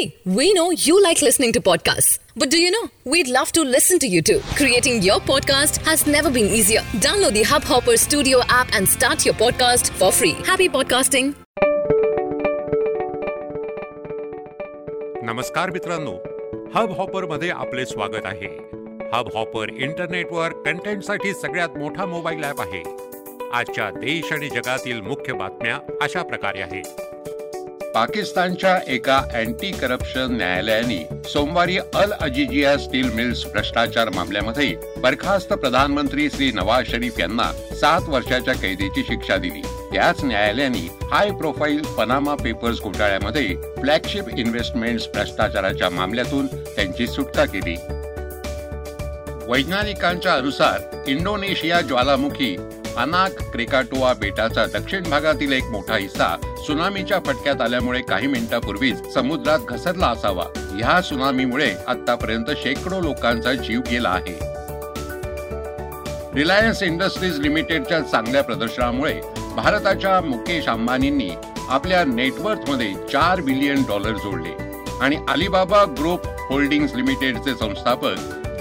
Hey, we know you like listening to podcasts. But do you know? We'd love to listen to you too. Creating your podcast has never been easier. Download the Hubhopper Studio app and start your podcast for free. Happy podcasting. नमस्कार मित्रांनो hub हॉपरमध्ये आपले स्वागत आहे hub hopper इंटरनेटवर कंटेंटसाठी सगळ्यात मोठा mobile app आहे आजच्या देश आणि जगातील मुख्य बातम्या अशा प्रकारे आहेत पाकिस्तानच्या एका अँटी करप्शन न्यायालयाने सोमवारी अल अजिजिया स्टील मिल्स भ्रष्टाचार मामल्यामध्ये बरखास्त प्रधानमंत्री श्री नवाज शरीफ यांना सात वर्षाच्या कैदेची शिक्षा दिली. त्याच न्यायालयाने हाय प्रोफाईल पनामा पेपर्स घोटाळ्यामध्ये फ्लॅगशिप इन्व्हेस्टमेंट्स भ्रष्टाचाराच्या मामल्यातून त्यांची सुटका केली. वैज्ञानिकांच्या अनुसार इंडोनेशिया ज्वालामुखी अनाक क्रेकाटोआ बेटाचा दक्षिण भागातील एक मोठा हिस्सा सुनामीच्या फटक्यात आल्यामुळे काही मिनिटांपूर्वीच समुद्रात घसरला असावा. ह्या सुनामीमुळे आतापर्यंत शेकडो लोकांचा जीव गेला आहे. रिलायन्स इंडस्ट्रीज लिमिटेडच्या चांगल्या प्रदर्शनामुळे भारताच्या मुकेश अंबानींनी आपल्या नेटवर्कमध्ये चार बिलियन डॉलर जोडले. आणि अलिबाबा ग्रुप होल्डिंग्स लिमिटेडचे संस्थापक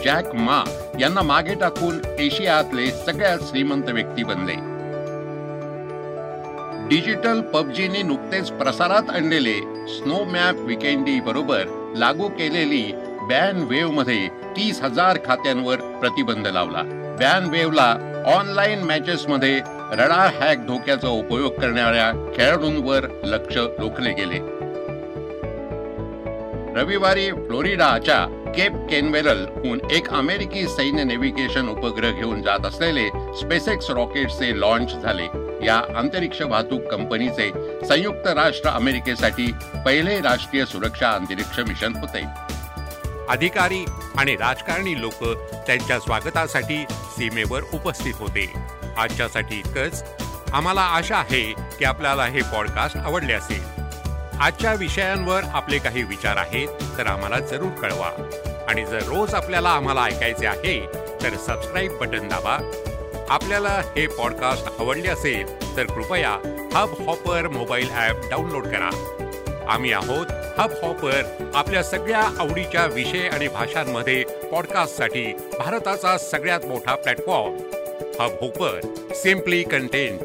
जॅक मा यांना मागे टाकून एशियातले सगळ्यात श्रीमंत व्यक्ती बनले. डिजिटल पबजीने नुकतेच प्रसारात आणलेले स्नो मॅप विकेंडी बरोबर लागू केलेली बॅन वेव्हमध्ये तीस हजार खात्यांवर प्रतिबंध लावला. बॅन वेव्हला ऑनलाईन मॅचेस मध्ये रडार हॅक धोक्याचा उपयोग करणाऱ्या खेळाडूंवर लक्ष रोखले गेले. रविवारी फ्लोरिडाच्या केप केनवेरल एक अमेरिकी सैन्य नेव्हिगेशन उपग्रह घेऊन जात असलेले स्पेसेक्स रॉकेटचे लॉन्च झाले. या अंतरिक्ष वाहतूक कंपनीचे संयुक्त राष्ट्र अमेरिकेसाठी पहिले राष्ट्रीय सुरक्षा अंतरिक्ष मिशन होते. अधिकारी आणि राजकारणी लोक त्यांच्या स्वागतासाठी सीमेवर उपस्थित होते. आजच्यासाठी इतकंच. आम्हाला आशा आहे की आपल्याला हे पॉडकास्ट आवडले असेल. आजच्या विषयांवर आपले काही विचार आहेत तर आम्हाला जरूर कळवा. आणि जर रोज आपल्याला आम्हाला ऐकायचे आहे तर सबस्क्राईब बटन दाबा. आपल्याला हे पॉडकास्ट आवडले असेल तर कृपया Hubhopper mobile app download करा. आम्ही आहोत हब हॉपर आपल्या सगळ्या आवडीच्या विषय आणि भाषांमध्ये पॉडकास्टसाठी भारताचा सगळ्यात मोठा platform Hubhopper simply content